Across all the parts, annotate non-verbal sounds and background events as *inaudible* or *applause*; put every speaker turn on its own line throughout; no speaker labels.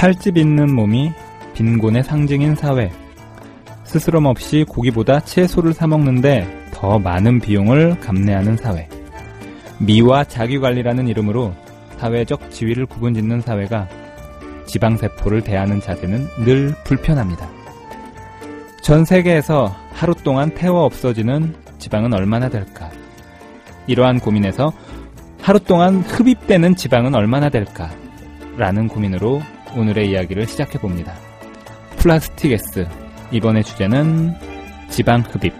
살집 있는 몸이 빈곤의 상징인 사회. 스스럼 없이 고기보다 채소를 사먹는데 더 많은 비용을 감내하는 사회. 미와 자기관리라는 이름으로 사회적 지위를 구분 짓는 사회가 지방세포를 대하는 자세는 늘 불편합니다. 전 세계에서 하루 동안 태워 없어지는 지방은 얼마나 될까? 이러한 고민에서 하루 동안 흡입되는 지방은 얼마나 될까? 라는 고민으로 오늘의 이야기를 시작해 봅니다. 플라스틱 S. 이번의 주제는 지방 흡입.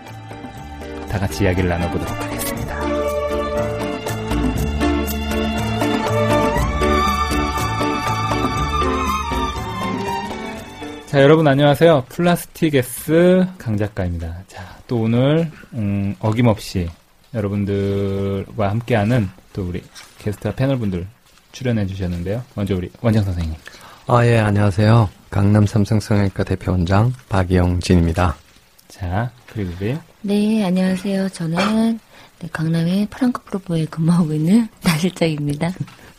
다 같이 이야기를 나눠보도록 하겠습니다. 자, 여러분 안녕하세요. 플라스틱 S 강 작가입니다. 자, 또 오늘 음, 어김없이 여러분들과 함께하는 또 우리 게스트와 패널분들 출연해 주셨는데요. 먼저 우리 원장 선생님.
아, 예, 안녕하세요. 강남 삼성성형외과 대표 원장 박영진입니다.
자, 그리고 우리
네, 안녕하세요. 저는 네, 강남의 프랑크푸르트에 근무하고 있는 *laughs* 나 실장입니다.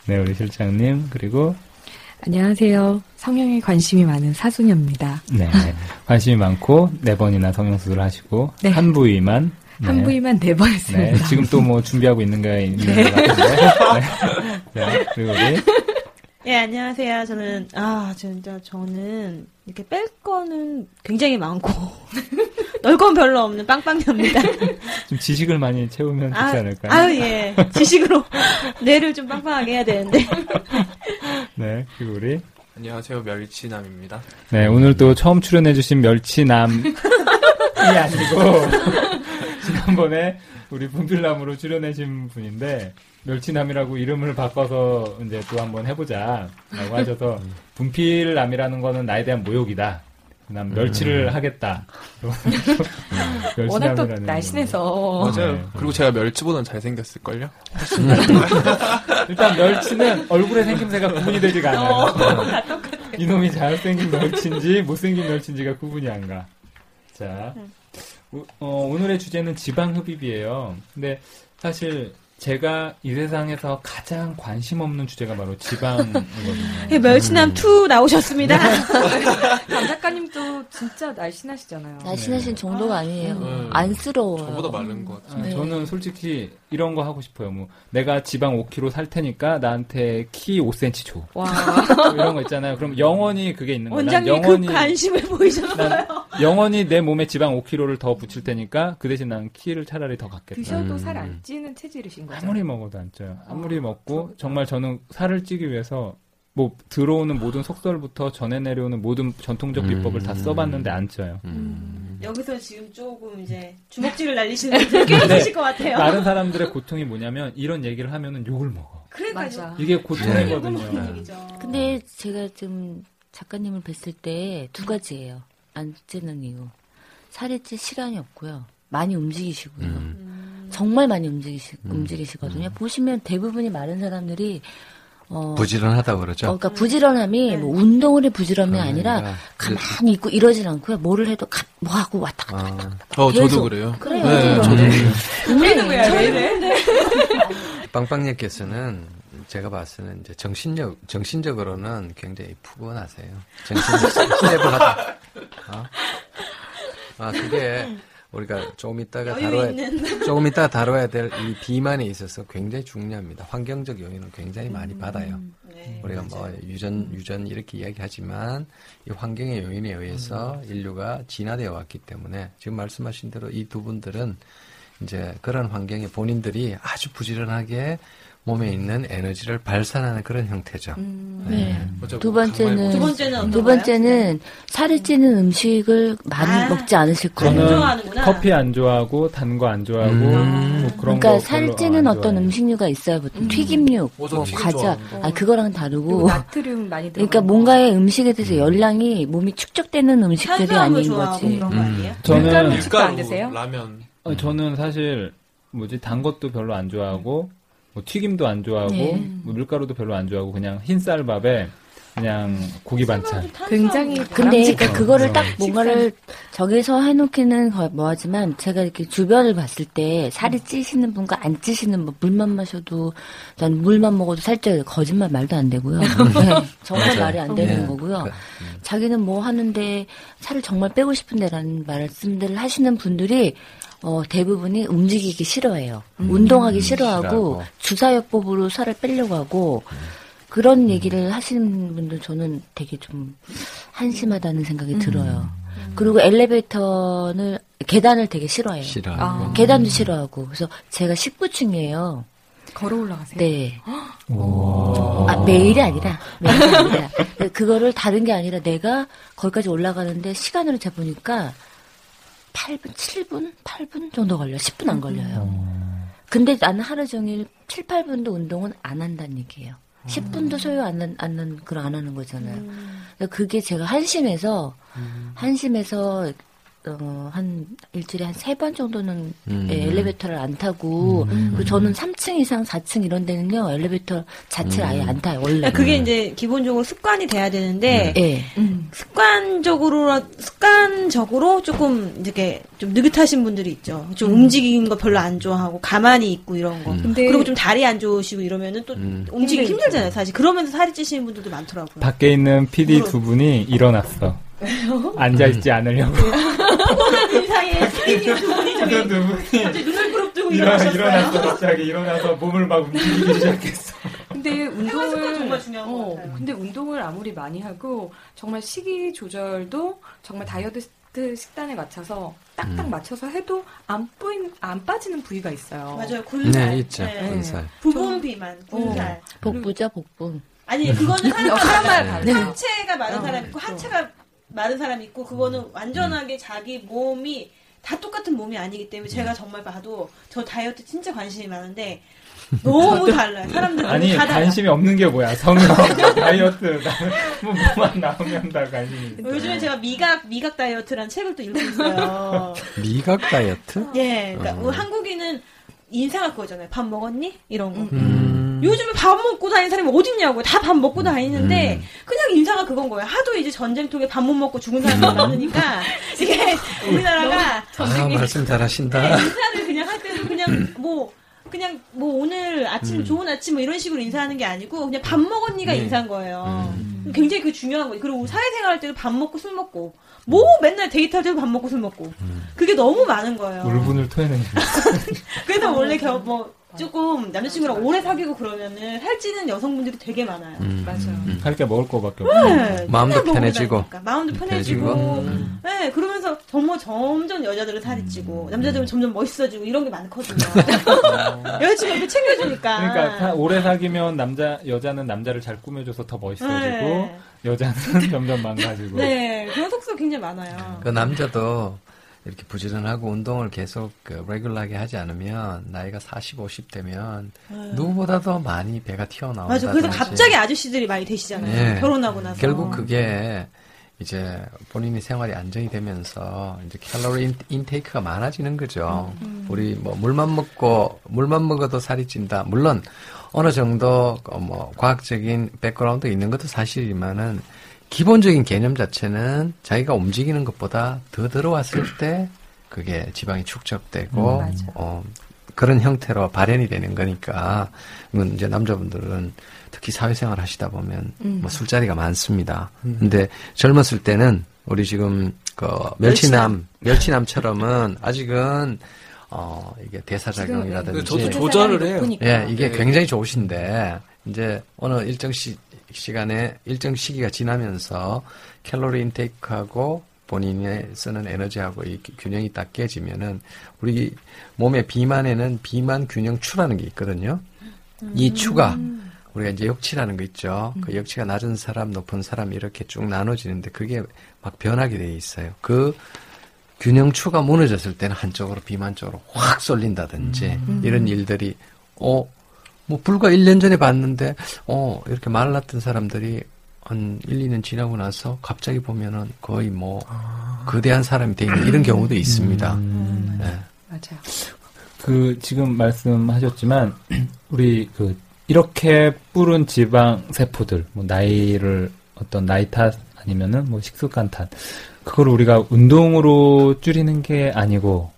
네, 우리 실장님, 그리고,
안녕하세요. 성형에 관심이 많은 사수녀입니다.
네, 관심이 많고, 네 번이나 성형 수술 하시고,
네.
한 부위만. 네.
한 부위만 네번
네,
했습니다.
지금 또 뭐 준비하고 있는 게 있는 것 같은데. 네. 네, 그리고 우리,
예, 안녕하세요. 저는, 아, 진짜 저는 이렇게 뺄 거는 굉장히 많고, *laughs* 넣을 건 별로 없는 빵빵녀입니다. *laughs*
좀 지식을 많이 채우면 좋지
아,
않을까요?
아유, 예. 지식으로 *laughs* 뇌를 좀 빵빵하게 해야 되는데.
네, 그리고 우리.
안녕하세요 멸치남입니다.
네, 오늘 또 처음 출연해주신 멸치남이 아니고, 지난번에 우리 분필남으로 출연해신 분인데, 멸치남이라고 이름을 바꿔서 이제 또 한번 해보자. 라고 하셔서, 분필남이라는 거는 나에 대한 모욕이다. 난 멸치를 하겠다.
워낙 또 날씬해서.
맞아요.
네.
그리고 제가 멸치보단 잘생겼을걸요? *laughs*
일단 멸치는 얼굴의 생김새가 구분이 되지가 않아요. 이놈이 잘생긴 멸치인지 못생긴 멸치인지가 구분이 안 가. 자, 오- 어, 오늘의 주제는 지방 흡입이에요. 근데 사실 제가 이 세상에서 가장 관심 없는 주제가 바로 지방이거든요.
예, 멸치남 2 나오셨습니다. *laughs*
강 작가님도 진짜 날씬하시잖아요.
날씬하신 정도가 아니에요.
음.
안쓰러워요.
저보다 마른 것 같아요.
아,
네.
저는 솔직히 이런 거 하고 싶어요. 뭐 내가 지방 5kg 살 테니까 나한테 키 5cm 줘.
와.
뭐 이런 거 있잖아요. 그럼 영원히 그게 있는 거예요. 난
원장님
영원히
그 관심을 보이셨어요.
난 영원히 내 몸에 지방 5kg를 더 붙일 테니까 그 대신 난 키를 차라리 더 갖겠다.
드셔도
음.
살안 찌는 체질이신 거 죠?
아무리 먹어도 안 쪄요. 아무리 먹고 정말 저는 살을 찌기 위해서 뭐 들어오는 모든 속설부터 전해 내려오는 모든 전통적 비법을 다
음.
써봤는데 안 쪄요.
음.
여기서 지금 조금 이제 주먹질을 날리시는 분들 꽤
네.
계실 것 같아요.
다른 사람들의 고통이 뭐냐면 이런 얘기를 하면은 욕을 먹어.
그러니까요.
맞아.
이게 고통이거든요.
근데 제가 좀 작가님을 뵀을 때 두 가지예요. 안 찌는 이유. 살이 찔 시간이 없고요. 많이 움직이시고요.
음.
정말 많이 움직이시,
음.
움직이시거든요. 보시면 대부분이 마른 사람들이 어,
부지런하다고
어,
그러죠.
그러니까 부지런함이
네.
뭐 운동을 해 부지런함이 아니라
그러니까
가만히 있고 이러진 않고요. 뭐를 해도 가, 뭐 하고 왔다 갔다 왔다
아,
갔다.
어, 저도
계속.
그래요.
그래요.
네, 저도
네.
그래요.
분명히
왜 이래?
빵빵님께서는 제가 봤을 때는 이제 정신력, 정신적으로는 굉장히 푸근하세요. 정신력 스테이블하다. 어? 아, 그게 우리가 조금
여유
다뤄야
있는. *laughs*
조금 있다가 다뤄야 될 이 비만에 있어서 굉장히 중요합니다. 환경적 요인은 굉장히 많이 받아요.
네,
우리가 뭐 유전 유전 이렇게 이야기하지만 이 환경의 요인에 의해서 인류가 진화되어 왔기 때문에 지금 말씀하신 대로 이 두 분들은 이제 그런 환경에 본인들이 아주 부지런하게 몸에 있는 에너지를 발산하는 그런 형태죠.
네.
어차피
두 번째는
두 번째는
두 번째는 살이 찌는 음식을 많이
아.
먹지 않으실
안
거예요.
저는
좋아하는구나.
커피 안 좋아하고 단 거 안 좋아하고
음.
뭐 그런
그러니까 거살 찌는
안
어떤. 음식류가 있어요. 보통 튀김류,
어,
저뭐
튀김
과자.
아
그거랑 다르고.
나트륨 많이 들어.
그러니까 뭔가의 음식에 대해서 열량이 몸이 축적되는 음식들이 아닌 거지.
그런 거 아니에요?
저는
밀가루?
라면.
어, 저는 사실 뭐지 단 것도 별로 안 좋아하고 뭐 튀김도 안 좋아하고
네.
뭐 밀가루도 별로 안 좋아하고 그냥 흰쌀밥에 그냥 고기 반찬.
굉장히
근데 그러니까 그거를 딱. 뭔가를 저기서 해놓기는 거- 뭐하지만 제가 이렇게 주변을 봤을 때 살이 찌시는 분과 안 찌시는 분 물만 마셔도 난 물만 먹어도 살쪄요 거짓말 말도 안 되고요 *laughs* 네, 정말. 말이 안 되는
네.
거고요
그,
자기는 뭐 하는데 살을 정말 빼고 싶은데라는 말씀들을 하시는 분들이 어, 대부분이 움직이기 싫어해요. 운동하기 싫어하고
싫어하고.
주사요법으로 살을 빼려고 하고 그런 얘기를 하시는 분들 저는 되게 좀 한심하다는 생각이 들어요. 그리고 엘리베이터를 계단을 되게 싫어해요.
싫어.
아.
계단도 싫어하고 그래서 제가 19층이에요.
걸어 올라가세요.
네. 아, 매일이 아니라, 매일이 아니라. *laughs* 그거를 다른 게 아니라 내가 거기까지 올라가는데 시간으로 재보니까 8분, 7분? 8분 정도 걸려요. 10분 안 걸려요. 근데 나는 하루 종일 7, 8분도 운동은 안 한다는 얘기예요. 10분도 소요 안, 한- 안, 한- 그걸 안 하는 거잖아요. 그러니까 그게 제가 한심해서, 한심해서, 어, 한, 일주일에 한 세 번 정도는
음.
예, 엘리베이터를 안 타고, 그리고 저는 3층 이상 4층 이런 데는요, 엘리베이터 자체를 아예 안 타요, 원래.
그러니까 그게 이제 기본적으로 습관이 돼야 되는데
예.
습관적으로 습관적으로 조금 이렇게 좀 느긋하신 분들이 있죠. 좀 움직이는 거 별로 안 좋아하고 가만히 있고 이런 거.
근데
그리고 좀 다리 안 좋으시고 이러면은 또
음.
움직이기. 힘들잖아요. 사실 그러면서 살이 찌시는 분들도 많더라고요.
밖에 있는 PD 두 분이 일어났어. 앉아 있지 않으려고.
이 사이에 스테이지 두 분이 저기
두 분이
갑자기 눈을 부릅뜨고
일어,
일어나셨어요.
일어났어 갑자기 일어나서 몸을 막 움직이기 시작했어.
근데
습관
운동을
정말 중요한 것
어,
같아요.
근데 운동을 아무리 많이 하고 정말 식이 조절도 정말 다이어트 식단에 맞춰서 딱딱 맞춰서 해도 안 뿌인 안 빠지는 부위가 있어요.
맞아요. 군살.
네, 있죠.
네.
군살.
부분 비만, 군살.
복부죠, 복부.
아니 그거는
어, *laughs* 사람마다
사람
다르죠.
하체가 많은
어,
사람 있고
그렇죠.
하체가 많은 사람 있고 그거는 완전하게 자기 몸이 다 똑같은 몸이 아니기 때문에 제가 정말 봐도 저 다이어트 진짜 관심이 많은데 *laughs* 너무 달라요. 사람들
아니
다.
관심이 없는 게 뭐야 성형 *laughs* 다이어트 뭐 뭐만 나오면 다 관심이 있어.
요즘에 제가 미각 미각 다이어트라는 책을 또 읽고 있어요. *laughs*
미각 다이어트?
예, 그러니까
어.
한국인은 인사가 그거잖아요. 밥 먹었니? 이런 거.
음.
요즘에 밥 먹고 다니는 사람이 어딨냐고요. 다 밥 먹고 다니는데
음.
그냥 인사가 그건 거예요. 하도 이제 전쟁 통에 밥 못 먹고 죽은 사람이 많으니까 *laughs* 이게 우리나라가
아, 말씀 잘하신다.
인사를 그냥 할 때도 그냥 뭐 그냥 뭐 오늘 아침
음.
좋은 아침 뭐 이런 식으로 인사하는 게 아니고 그냥 밥 먹었니가
네.
인사한 거예요.
음.
굉장히 그 중요한 거예요. 그리고 사회생활 할 때도 밥 먹고 술 먹고 뭐 맨날 데이트할 때도 밥 먹고 술 먹고
음.
그게 너무 많은 거예요.
울분을 토해내는 *laughs* *laughs*
그래서 원래 겨, 뭐 조금 남자친구랑 오래 사귀고 그러면은 살찌는 여성분들이 되게 많아요.
음.
맞아요.
할게 먹을 거밖에 없어.
네,
마음도 편해지고.
다니니까. 마음도 편해지고.
음.
네, 그러면서 정말 점점 여자들은 살이 찌고, 남자들은 점점 멋있어지고, 이런 게 많거든요. *laughs* *laughs* 여자친구가 이렇게 챙겨주니까.
그러니까 사- 오래 사귀면 남자 여자는 남자를 잘 꾸며줘서 더 멋있어지고
네.
여자는 *laughs* 점점 망가지고.
네, 그런 속성 굉장히 많아요.
그 남자도 이렇게 부지런하고 운동을 계속 그 레귤하게 하지 않으면 나이가 40, 50 되면 누구보다도 많이 배가 튀어나온다.
맞아. 그래서 갑자기 아저씨들이 많이 되시잖아요.
네.
결혼하고 나서.
결국 그게 이제 본인이 생활이 안정이 되면서 이제 칼로리 in- intake가 많아지는 거죠. 우리 뭐 물만 먹고 물만 먹어도 살이 찐다. 물론 어느 정도 어, 뭐 과학적인 백그라운드 있는 것도 사실이지만은 기본적인 개념 자체는 자기가 움직이는 것보다 더 들어왔을 때 그게 지방이 축적되고
맞아.
어, 그런 형태로 발현이 되는 거니까 이건 이제 남자분들은 특히 사회생활 하시다 보면 뭐 술자리가 많습니다. 근데 젊었을 때는 우리 지금 그 멸치남 멸치남 처럼은 아직은 어 이게 대사작용이라든지
저도 조절을 해요.
예, 이게
네.
굉장히 좋으신데 이제 어느 일정 시, 시간에 일정 시기가 지나면서 칼로리 인테이크하고 본인이 쓰는 에너지하고 이 균형이 딱 깨지면은 우리 몸의 비만에는 비만 균형 추라는 게 있거든요. 이 추가 우리가 이제 역치라는 거 있죠. 그 역치가 낮은 사람, 높은 사람 이렇게 쭉 나눠지는데 그게 막 변하게 돼 있어요. 그 균형 추가 무너졌을 때는 한쪽으로 비만 쪽으로 확 쏠린다든지 이런 일들이 어 뭐 불과 1년 전에 봤는데 어 이렇게 말랐던 사람들이 한 1, 2년 지나고 나서 갑자기 보면은 거의 뭐 거대한 사람이 돼 있는 이런 경우도 있습니다. 네.
맞아요.
그 지금 말씀하셨지만 *clears throat* 우리 그 이렇게 뿌른 지방 세포들 뭐 나이를 어떤 나이 탓 아니면은 뭐 식습관 탓 그걸 우리가 운동으로 줄이는 게 아니고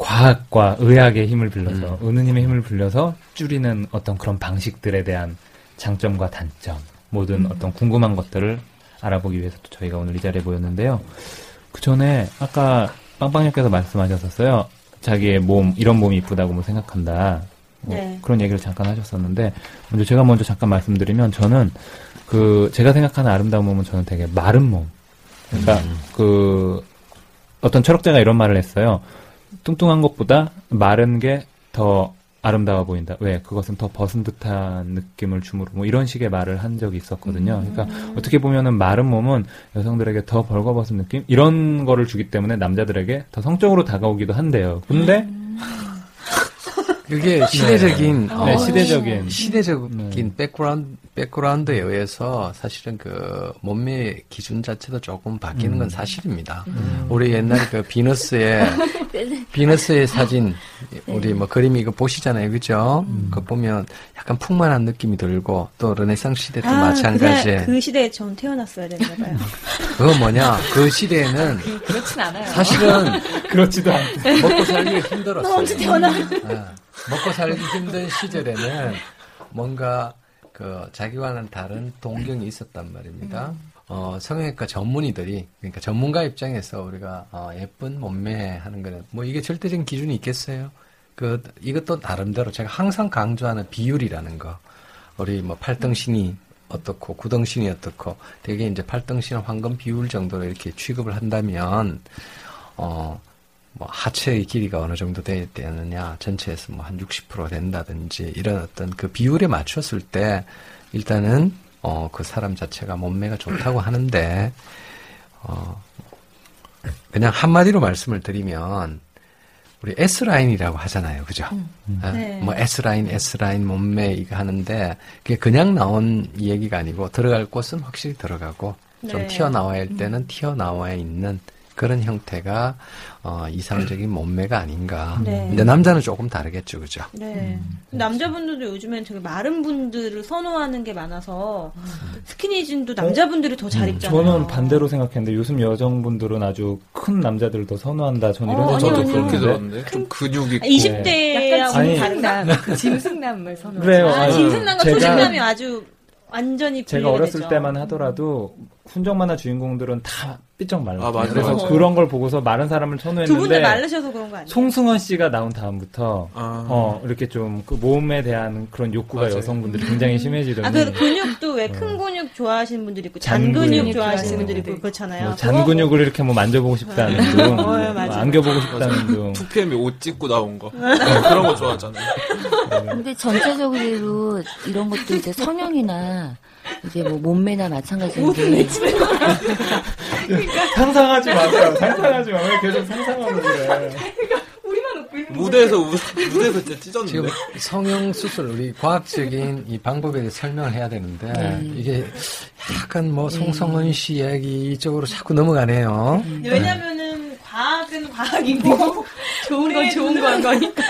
과학과 의학의 힘을 빌려서 은은힘의 힘을 빌려서 줄이는 어떤 그런 방식들에 대한 장점과 단점 모든 어떤 궁금한 것들을 알아보기 위해서 또 저희가 오늘 이 자리에 모였는데요. 그 전에 아까 빵빵님께서 말씀하셨었어요. 자기의 몸 이런 몸이 이쁘다고 뭐 생각한다. 뭐
네.
그런 얘기를 잠깐 하셨었는데 먼저 제가 먼저 잠깐 말씀드리면 저는 그 제가 생각하는 아름다운 몸은 저는 되게 마른 몸. 그러니까 그 어떤 철학자가 이런 말을 했어요. 뚱뚱한 것보다 마른 게 더 아름다워 보인다. 왜? 그것은 더 벗은 듯한 느낌을 주므로 뭐 이런 식의 말을 한 적이 있었거든요. 그러니까 어떻게 보면은 마른 몸은 여성들에게 더 벌거벗은 느낌 이런 거를 주기 때문에 남자들에게 더 성적으로 다가오기도 한대요. 근데
그게 시대적인
네,
어,
시대적인.
시- 시대적인 백그라운드 백그라운드에 의해서 사실은 그 몸매 기준 자체도 조금 바뀌는 건 사실입니다. 우리 옛날에 그 비너스의 *laughs* 비너스의 사진 우리 뭐 그림 이거 보시잖아요, 그죠? 그거 보면 약간 풍만한 느낌이 들고 또 르네상스 시대 때
아,
마찬가지에
그날 그 시대에 전 태어났어야 되나 봐요. *laughs*
그거 뭐냐 그 시대에는
그렇진 않아요.
사실은 *laughs*
그렇지도 않대.
먹고 살기 힘들었어요.
언제 태어나?
예, 먹고 살기 힘든 시절에는 뭔가 그 자기와는 다른 동경이 있었단 말입니다. 어, 성형외과 전문의들이 그러니까 전문가 입장에서 우리가 어, 예쁜 몸매 하는 거는 뭐 이게 절대적인 기준이 있겠어요? 그 이것도 나름대로 제가 항상 강조하는 비율이라는 거. 우리 뭐 팔등신이 어떻고 구등신이 어떻고 되게 이제 팔등신 황금 비율 정도로 이렇게 취급을 한다면 어, 뭐 하체의 길이가 어느 정도 돼야 되느냐 전체에서 뭐 한 60% 된다든지 이런 어떤 그 비율에 맞췄을 때 일단은 어, 그 사람 자체가 몸매가 좋다고 하는데 어, 그냥 한마디로 말씀을 드리면 우리 S라인이라고 하잖아요. 그죠? 아,
네.
뭐 S라인, S라인 몸매 이거 하는데 그게 그냥 나온 얘기가 아니고 들어갈 곳은 확실히 들어가고 좀
네.
튀어나와야 할 때는 튀어나와야 있는 그런 형태가 어, 이상적인 몸매가 아닌가.
네.
근데 남자는 조금 다르겠죠. 그죠?
네. 남자분들도 요즘엔 되게 마른 분들을 선호하는 게 많아서 스키니진도 남자분들이 더 잘 입잖아요.
저는 반대로 생각했는데 요즘 여성분들은 아주 큰 남자들을 더 선호한다. 저는 이런
어, 아니요,
저도. 그렇게
들었는데.
들었는데 좀 근육 있고
20대
약간
아니,
짐승남, 짐승남을 선호.
그래요.
아, 짐승남과
제가-
초승남이 아주 완전히
제가 어렸을
되죠.
때만 하더라도 훈정 만화 주인공들은 다 삐쩍 말라.
아, 맞아요,
그래서
맞아요.
그런 걸 보고서 마른 사람을
두분다
선호했는데
말르셔서 그런 거 아니에요?
송승헌 씨가 나온 다음부터
아.
어 이렇게 좀 그 몸에 대한 그런 욕구가
맞아요.
여성분들이 굉장히 심해지더니
아, 그 근육도 왜 큰 근육 좋아하시는 분들이 있고
잔잔
근육
근육
좋아하시는 분들이 있고. 그렇잖아요.
뭐 잔 근육을 이렇게 뭐 만져보고 싶다는 둥,
어,
뭐
맞아.
안겨보고 싶다는 둥.
2PM이 옷 찢고 나온 거 네, 그런 거 좋아하잖아요.
근데 전체적으로 이런 것도 이제 성형이나 이제 뭐 몸매나 마찬가지인데 *laughs*
상상하지 마세요. 상상하지 마. 왜 계속 상상하는
웃고 있는
무대에서 우, 무대에서 진짜 찢었는데.
지금 성형 수술 우리 과학적인 이 방법에 대해 설명을 해야 되는데
네.
이게 약간 뭐 송성은 씨 이야기 이쪽으로 자꾸 넘어가네요.
왜냐면은 과학은 과학이고 *laughs* 좋은 건 좋은 건 거니까.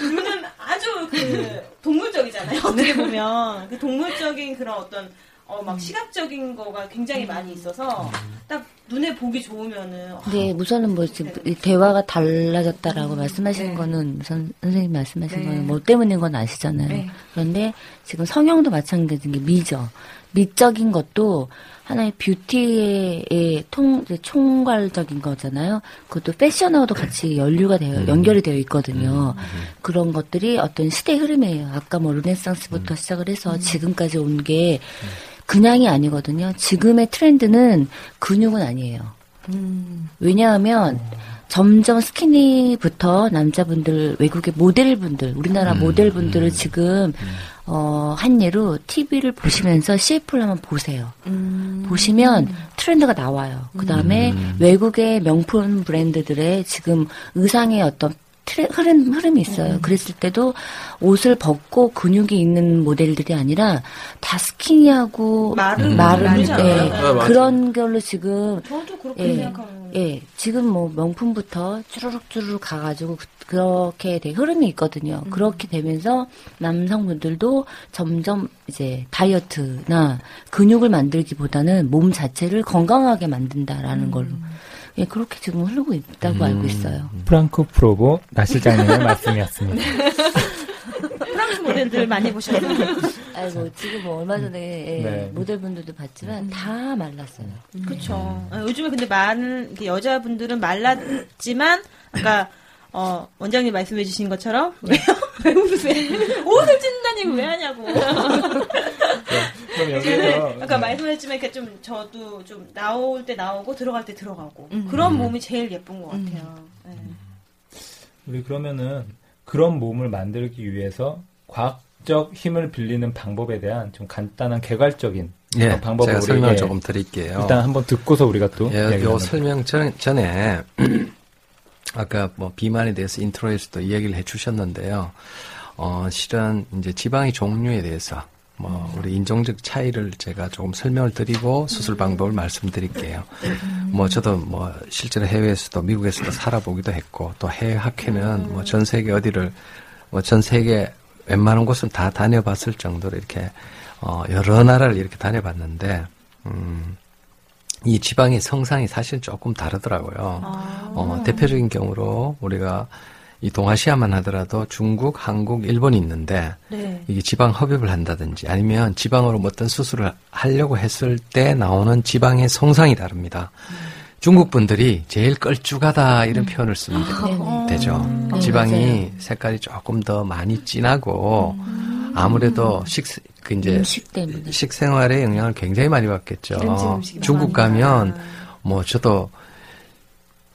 눈은 아주 그 동물적이잖아요. *laughs* 어떻게 보면 그 동물적인 그런 어떤 어 막 시각적인 거가 굉장히 많이 있어서 딱 눈에 보기 좋으면은 아,
네, 우선은 뭐 지금 이 대화가 달라졌다라고
음.
말씀하시는
네.
거는 우선 선생님 말씀하신
네.
거는 뭐 때문인 건 아시잖아요.
네.
그런데 지금 성형도 마찬가지인 게 미죠. 미적인 것도 하나의 뷰티의 통 이제 총괄적인 거잖아요. 그것도 패션하고도 같이 연류가 되어 연결이 되어 있거든요. 그런 것들이 어떤 시대 흐름이에요. 아까 뭐 르네상스부터 시작을 해서 지금까지 온게 그냥이 아니거든요. 지금의 트렌드는 근육은 아니에요.
음.
왜냐하면 점점 스키니부터 남자분들 외국의 모델분들 우리나라 모델분들을 지금 어, 한 예로 TV를 보시면서 CF를 한번 보세요.
음.
보시면 트렌드가 나와요. 그 다음에 외국의 명품 브랜드들의 지금 의상의 어떤 트레, 흐름, 흐름이 있어요. 그랬을 때도 옷을 벗고 근육이 있는 모델들이 아니라 다 스키니하고
마른
마른? 예,
네, 맞아요.
그런 걸로 지금
저도 그렇게
예,
생각하는
예, 지금 뭐 명품부터 쭈루룩 쭈루룩 가가지고 그- 그렇게 돼 흐름이 있거든요. 그렇게 되면서 남성분들도 점점 이제 다이어트나 근육을 만들기보다는 몸 자체를 건강하게 만든다라는 걸로 예, 그렇게 지금 흐르고 있다고 알고 있어요.
프랑크 프로보 나실장님의 *laughs* 말씀이었습니다.
프랑스 모델들 많이 보셨어요. *laughs*
아이고 지금 뭐 얼마 전에 예,
네.
모델분들도 봤지만 다 말랐어요.
그렇죠. 요즘에 근데 많은 여자분들은 말랐지만 아까 어, 원장님 말씀해 주신 것처럼 왜요? *laughs* 왜 웃으세요? 옷을 찢는다는 얘기 왜 하냐고.
그럼
네. 아까 말씀하셨지만 이렇게 좀 저도 좀 나올 때 나오고 들어갈 때 들어가고 그런 몸이 제일 예쁜 것 같아요. 네.
우리 그러면은 그런 몸을 만들기 위해서 과학적 힘을 빌리는 방법에 대한 좀 간단한 개괄적인
예,
어, 방법을
제가 설명을 조금 드릴게요.
일단 한번 듣고서 우리가 또
예, 요. 설명 전, 전에 *clears throat* 아까 뭐 비만에 대해서 intro에서도 이야기를 해주셨는데요. 어, 실은 이제 지방의 종류에 대해서 뭐 우리 인종적 차이를 제가 조금 설명을 드리고 수술 방법을 말씀드릴게요. 뭐 저도 뭐 실제로 해외에서도 미국에서도 살아보기도 했고 또 해외 학회는 뭐 전 세계 어디를 뭐 전 세계 웬만한 곳은 다 다녀봤을 정도로 이렇게 어 여러 나라를 이렇게 다녀봤는데 음. 이 지방의 성상이 사실 조금 다르더라고요. 어, 대표적인 경우로 우리가 이 동아시아만 하더라도 중국, 한국, 일본이 있는데
네.
이게 지방 흡입을 한다든지 아니면 지방으로 뭐 어떤 수술을 하려고 했을 때 나오는 지방의 성상이 다릅니다. 중국 분들이 제일 걸쭉하다 이런 표현을 쓰면 되- 되죠.
네,
지방이
맞아요.
색깔이 조금 더 많이 진하고 아무래도 식, 그 이제. 식생활에 영향을 굉장히 많이 받겠죠. 중국. 가면 뭐 저도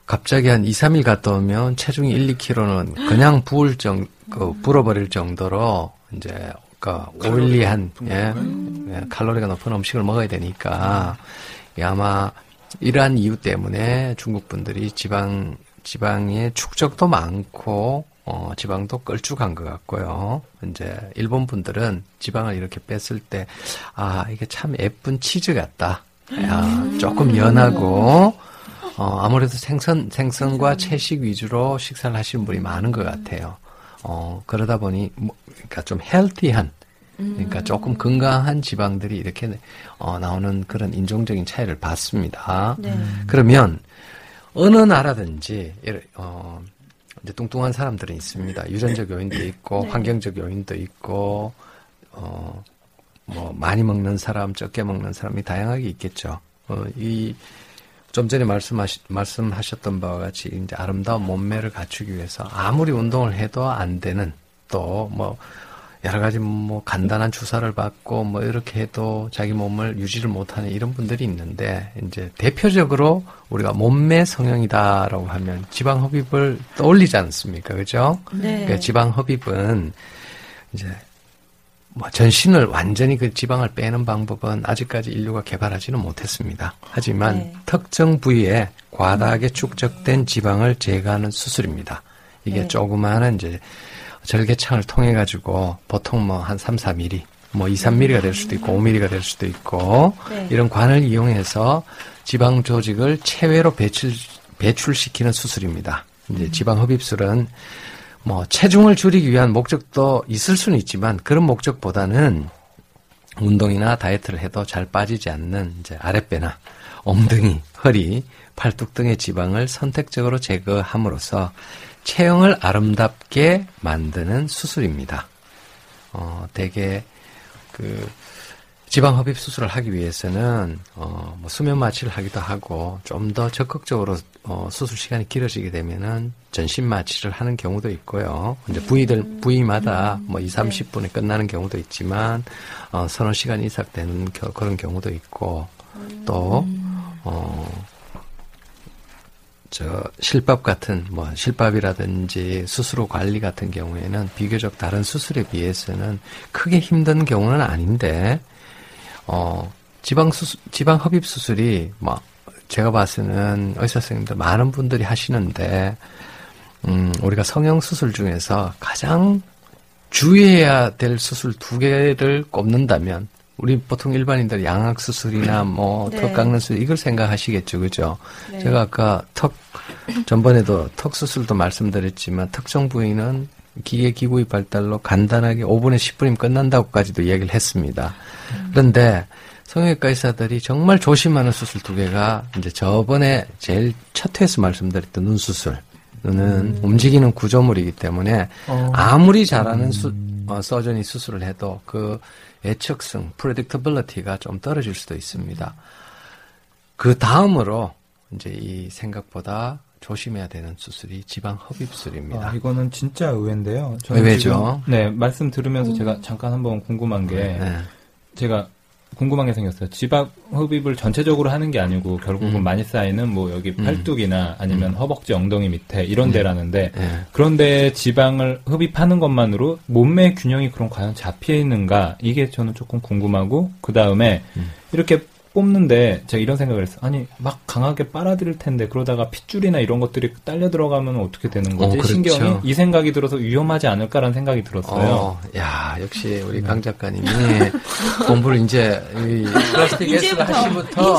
갑자기 한 2, 3일 갔다 오면 체중이 1, 2kg는 그냥 부을 정, 그 불어버릴 정도로 이제 그 오일리한 예, 예, 칼로리가 높은 음식을 먹어야 되니까 이 아마 이러한 이유 때문에 중국 분들이 지방 지방의 축적도 많고 어, 지방도 걸쭉한 것 같고요. 이제 일본 분들은 지방을 이렇게 뺐을 때 아 이게 참 예쁜 치즈 같다. 야, 조금 연하고 어, 아무래도 생선 생선과 채식 위주로 식사를 하시는 분이 많은 것 같아요. 어, 그러다 보니 뭐, 그러니까 좀 헬티한 그러니까 조금 건강한 지방들이 이렇게 어, 나오는 그런 인종적인 차이를 봤습니다.
네.
그러면 어느 나라든지 어, 이제 뚱뚱한 사람들은 있습니다. 유전적 요인도 있고 환경적 요인도 있고 어, 뭐 많이 먹는 사람, 적게 먹는 사람이 다양하게 있겠죠. 어, 이 좀 전에 말씀하시, 말씀하셨던 바와 같이 이제 아름다운 몸매를 갖추기 위해서 아무리 운동을 해도 안 되는 또 뭐 여러 가지 뭐 간단한 주사를 받고 뭐 이렇게 해도 자기 몸을 유지를 못하는 이런 분들이 있는데 이제 대표적으로 우리가 몸매 성형이다라고 하면 지방 흡입을 떠올리지 않습니까? 그죠?
네.
그러니까 지방 흡입은 이제 뭐 전신을 완전히 그 지방을 빼는 방법은 아직까지 인류가 개발하지는 못했습니다. 하지만
네.
특정 부위에 과다하게 축적된 지방을 제거하는 수술입니다. 이게
네.
조그마한 이제 절개창을 통해 가지고 보통 뭐 한 3, 4mm, 뭐 2, 3mm가 될 수도 있고 5mm가 될 수도 있고
네.
이런 관을 이용해서 지방 조직을 체외로 배출 배출시키는 수술입니다. 이제 지방 흡입술은 뭐 체중을 줄이기 위한 목적도 있을 수는 있지만 그런 목적보다는 운동이나 다이어트를 해도 잘 빠지지 않는 이제 아랫배나 엉덩이, 허리, 팔뚝 등의 지방을 선택적으로 제거함으로써 체형을 아름답게 만드는 수술입니다. 어, 대개 그 지방 흡입 수술을 하기 위해서는 어, 뭐 수면 마취를 하기도 하고 좀 더 적극적으로 어, 수술 시간이 길어지게 되면은 전신 마취를 하는 경우도 있고요. 이제 부위들 부위마다 뭐 2, 30분에 끝나는 경우도 있지만 어, 서너 시간 이상 되는 겨, 그런 경우도 있고 또 어, 저 실밥 같은 뭐 실밥이라든지 수술후 관리 같은 경우에는 비교적 다른 수술에 비해서는 크게 힘든 경우는 아닌데 어 지방 수술 지방 흡입 수술이 뭐 제가 봤을 때는 의사 선생님들 많은 분들이 하시는데 음 우리가 성형 수술 중에서 가장 주의해야 될 수술 두 개를 꼽는다면 우리 보통 일반인들 양악 수술이나 뭐턱
네.
깎는 수술 이걸 생각하시겠죠, 그죠?
네.
제가 아까 턱 전번에도 턱 수술도 말씀드렸지만 특정 부위는 기계 기구의 발달로 간단하게 5분에 10분이면 끝난다고까지도 얘기를 했습니다. 그런데 성형외과 의사들이 정말 조심하는 수술 두 개가 이제 저번에 제일 첫 회에서 말씀드렸던 눈 수술. 눈은 움직이는 구조물이기 때문에 아무리 잘하는 수, 어, 서전이 수술을 해도 그 예측성, predictability가 좀 떨어질 수도 있습니다. 그 다음으로 이제 이 생각보다 조심해야 되는 수술이 지방 흡입술입니다.
아, 이거는 진짜 의외인데요.
의외죠.
지금, 네, 말씀 들으면서 제가 잠깐 한번 궁금한 게
네.
제가 궁금한 게 생겼어요. 지방 흡입을 전체적으로 하는 게 아니고 결국은
음.
많이 쌓이는 뭐 여기
음.
팔뚝이나 아니면 허벅지 엉덩이 밑에 이런 데라는데
네.
그런데 지방을 흡입하는 것만으로 몸매 균형이 그럼 과연 잡혀 있는가 이게 저는 조금 궁금하고 그 다음에
음.
이렇게 뽑는데 제가 이런 생각을 했어요. 아니 막 강하게 빨아들일 텐데 그러다가 핏줄이나 이런 것들이 딸려 들어가면 어떻게 되는 거지?
어, 그렇죠.
신경이 이 생각이 들어서 위험하지 않을까라는 생각이 들었어요.
어, 야, 역시 우리 강 작가님이 공부를 이제 이 플라스틱 S가 하시부터.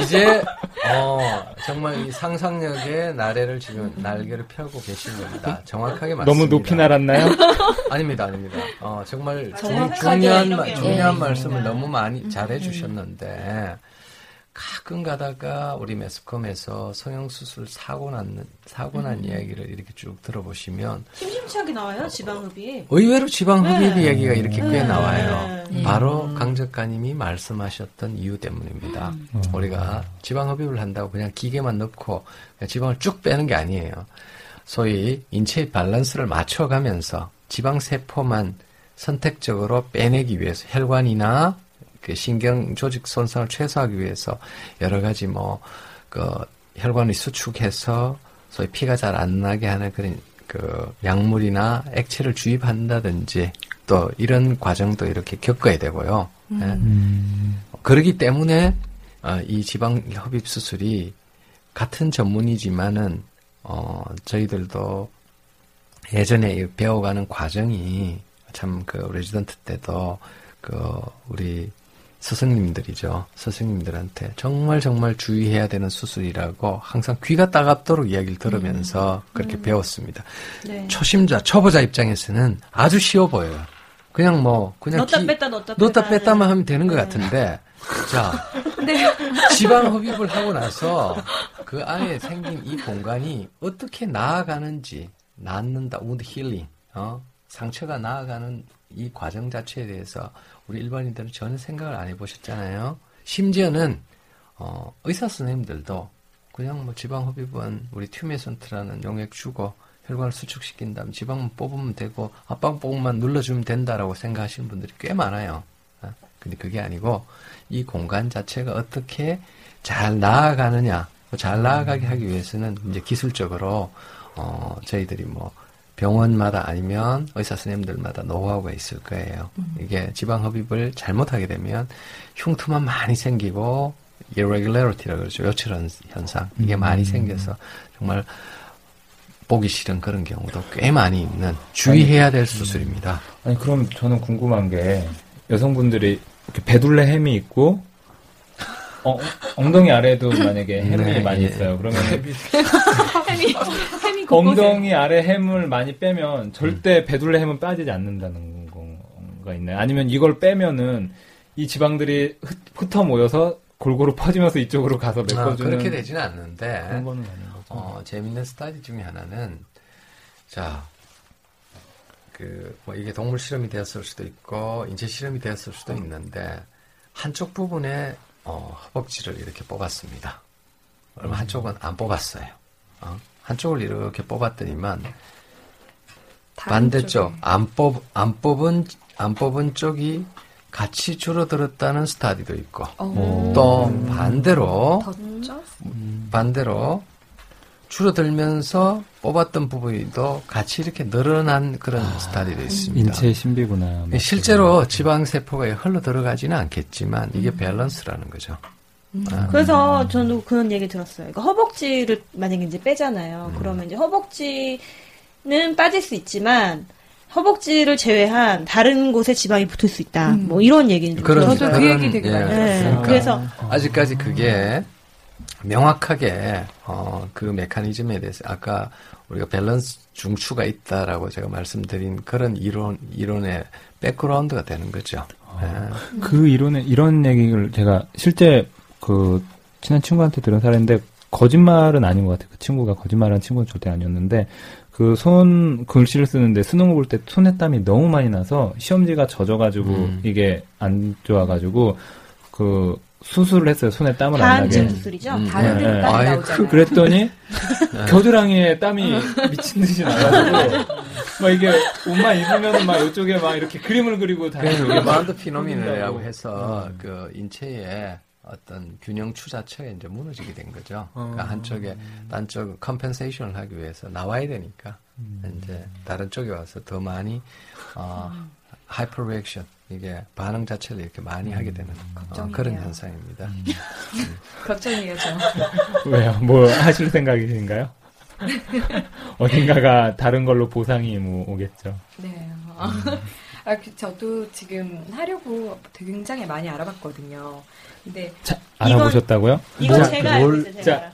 이제
어 정말 이 상상력의 나래를 지금 날개를 펴고 계신 겁니다. 정확하게 맞습니다.
너무 높이 날았나요? *laughs*
아닙니다, 아닙니다. 어 정말 중요한 마- 중요한
네.
말씀을
네.
너무 많이 잘해 주셨는데 가끔 가다가 우리 매스컴에서 성형 수술 사고 난 사고 난
음.
이야기를 이렇게 쭉 들어보시면
심심치하게 나와요 지방흡입.
의외로 지방 흡입
네.
이야기가 이렇게 꽤
네.
나와요.
네.
바로 강 작가님이 말씀하셨던 이유 때문입니다.
음.
우리가 지방 흡입을 한다고 그냥 기계만 넣고 그냥 지방을 쭉 빼는 게 아니에요. 소위 인체의 밸런스를 맞춰가면서 지방 세포만 선택적으로 빼내기 위해서 혈관이나 그 신경 조직 손상을 최소화하기 위해서 여러 가지 뭐 그 혈관을 수축해서 소위 피가 잘 안 나게 하는 그런 그 약물이나 액체를 주입한다든지 또 이런 과정도 이렇게 겪어야 되고요. 예. 그러기 때문에 어, 이 지방 흡입 수술이 같은 전문이지만은 어, 저희들도 예전에 이 배워가는 과정이 참 그 레지던트 때도 그 우리 스승님들이죠. 스승님들한테 정말 정말 주의해야 되는 수술이라고 항상 귀가 따갑도록 이야기를 들으면서 그렇게 배웠습니다.
네.
초심자, 초보자 입장에서는 아주 쉬워 보여요. 그냥 뭐 그냥
넣었다
기-
뺐다 넣었다 뺐다
뺐다만 하면 되는 것
네.
같은데 자 *laughs*
네.
지방 흡입을 하고 나서 그 안에 생긴 이 공간이 어떻게 나아가는지 낫는다 wound healing 어 상처가 나아가는 이 과정 자체에 대해서 우리 일반인들은 전혀 생각을 안 해보셨잖아요. 심지어는 어, 의사 선생님들도 그냥 뭐 지방 흡입은 우리 튜메선트라는 용액 주고 혈관을 수축시킨 다음 지방만 뽑으면 되고 압박 부분만 눌러주면 된다라고 생각하시는 분들이 꽤 많아요. 아, 근데 그게 아니고 이 공간 자체가 어떻게 잘 나아가느냐, 뭐잘 나아가게 하기 위해서는 이제 기술적으로 어 저희들이 뭐 병원마다 아니면 의사 선생님들마다 노하우가 있을 거예요. 이게 지방 흡입을 잘못하게 되면 흉터만 많이 생기고 irregularity라고 그러죠. 요철 현상 이게 많이 생겨서 정말 보기 싫은 그런 경우도 꽤 많이 있는 주의해야 될 수술입니다.
아니 그럼 저는 궁금한 게 여성분들이 이렇게 배둘레 햄이 있고 어, 엉덩이 아래에도 *laughs* 만약에 햄이
네,
많이
예.
있어요. 그러면 *laughs*
햄이 햄이 곳곳에
엉덩이 아래 햄을 많이 빼면 절대 배둘레 햄은 빠지지 않는다는? 경우가 있나요? 아니면 이걸 빼면은 이 지방들이 흩, 흩어 모여서 골고루 퍼지면서 이쪽으로 가서
아,
메꿔주는
그렇게 되지는 않는데
그런 거는 아닌 거죠.
어, 재밌는 스타디 중에 하나는 자, 그, 뭐 이게 동물 실험이 되었을 수도 있고, 인체 실험이 되었을 수도 있는데, 한쪽 부분에, 어, 허벅지를 이렇게 뽑았습니다. 그러면 한쪽은 안 뽑았어요. 어? 한쪽을 이렇게 뽑았더니만, 반대쪽. 안 뽑, 안 뽑은, 안 뽑은 쪽이 같이 줄어들었다는 스타디도 있고,
어.
또 반대로,
더 쪄?
반대로 줄어들면서 뽑았던 부분도 같이 이렇게 늘어난 그런 스타일이 있습니다.
인체의 신비구나.
예, 실제로 지방 세포가 흘러 들어가지는 않겠지만 이게 밸런스라는 거죠. 아,
그래서 저도 그런 얘기 들었어요. 그러니까 허벅지를 만약에 이제 빼잖아요. 그러면 이제 허벅지는 빠질 수 있지만 허벅지를 제외한 다른 곳에 지방이 붙을 수 있다.
음.
뭐 이런 얘기는 좀
그런-
들었어요.
저도 그 얘기 되게 많이
예.
네,
들었어요.
그래서
아직까지 그게 명확하게 어, 그 메커니즘에 대해서 아까 우리가 밸런스 중추가 있다라고 제가 말씀드린 그런 이론 이론의 백그라운드가 되는 거죠. 예.
그 이론에 이런 얘기를 제가 실제 그 친한 친구한테 들은 사례인데 거짓말은 아닌 것 같아요. 그 친구가 거짓말한 친구는 절대 아니었는데 그 손 글씨를 쓰는데 수능 볼 때 손에 땀이 너무 많이 나서 시험지가 젖어가지고
음.
이게 안 좋아가지고 그 수술을 했어요. 손에 땀을 안 나게.
다한증 수술이죠.
음.
다른
네,
땀이
아이,
나오잖아요.
그랬더니 겨드랑이에 땀이 미친 듯이 나가지고 막 이게 옷만 입으면 막 이쪽에 막 이렇게 그림을 그리고 다니고 이게 막
rebound phenomenon이라고
음.
해서 그 인체의 어떤 균형추 자체가 이제 무너지게 된 거죠. 그러니까 한쪽에 딴 쪽 compensation을 하기 위해서 나와야 되니까 이제 다른 쪽에 와서 더 많이 어, hyper reaction 이게 반응 자체를 이렇게 많이 하게 되는 어. 그런 현상입니다.
걱정이에요, 저. *laughs*
왜요? 뭐 하실 생각이신가요? *laughs* 어딘가가 다른 걸로 보상이 뭐 오겠죠.
네. 아, 그 저도 지금 하려고 굉장히 많이 알아봤거든요. 근데
자, 알아보셨다고요?
이건
자,
제가 알고
뭘-
있어요. 제가.
자,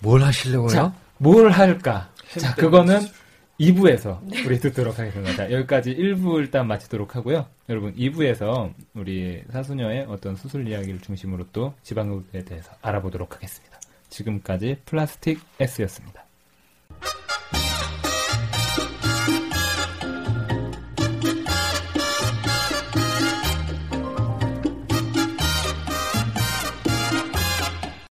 뭘 하시려고요?
자, 뭘 할까? 자, 그거는 2부에서 우리 듣도록 하겠습니다. 자, 여기까지 1부 일단 마치도록 하고요. 여러분, 2부에서 우리 사수녀의 어떤 수술 이야기를 중심으로 또 지방흡입에 대해서 알아보도록 하겠습니다. 지금까지 플라스틱 S였습니다.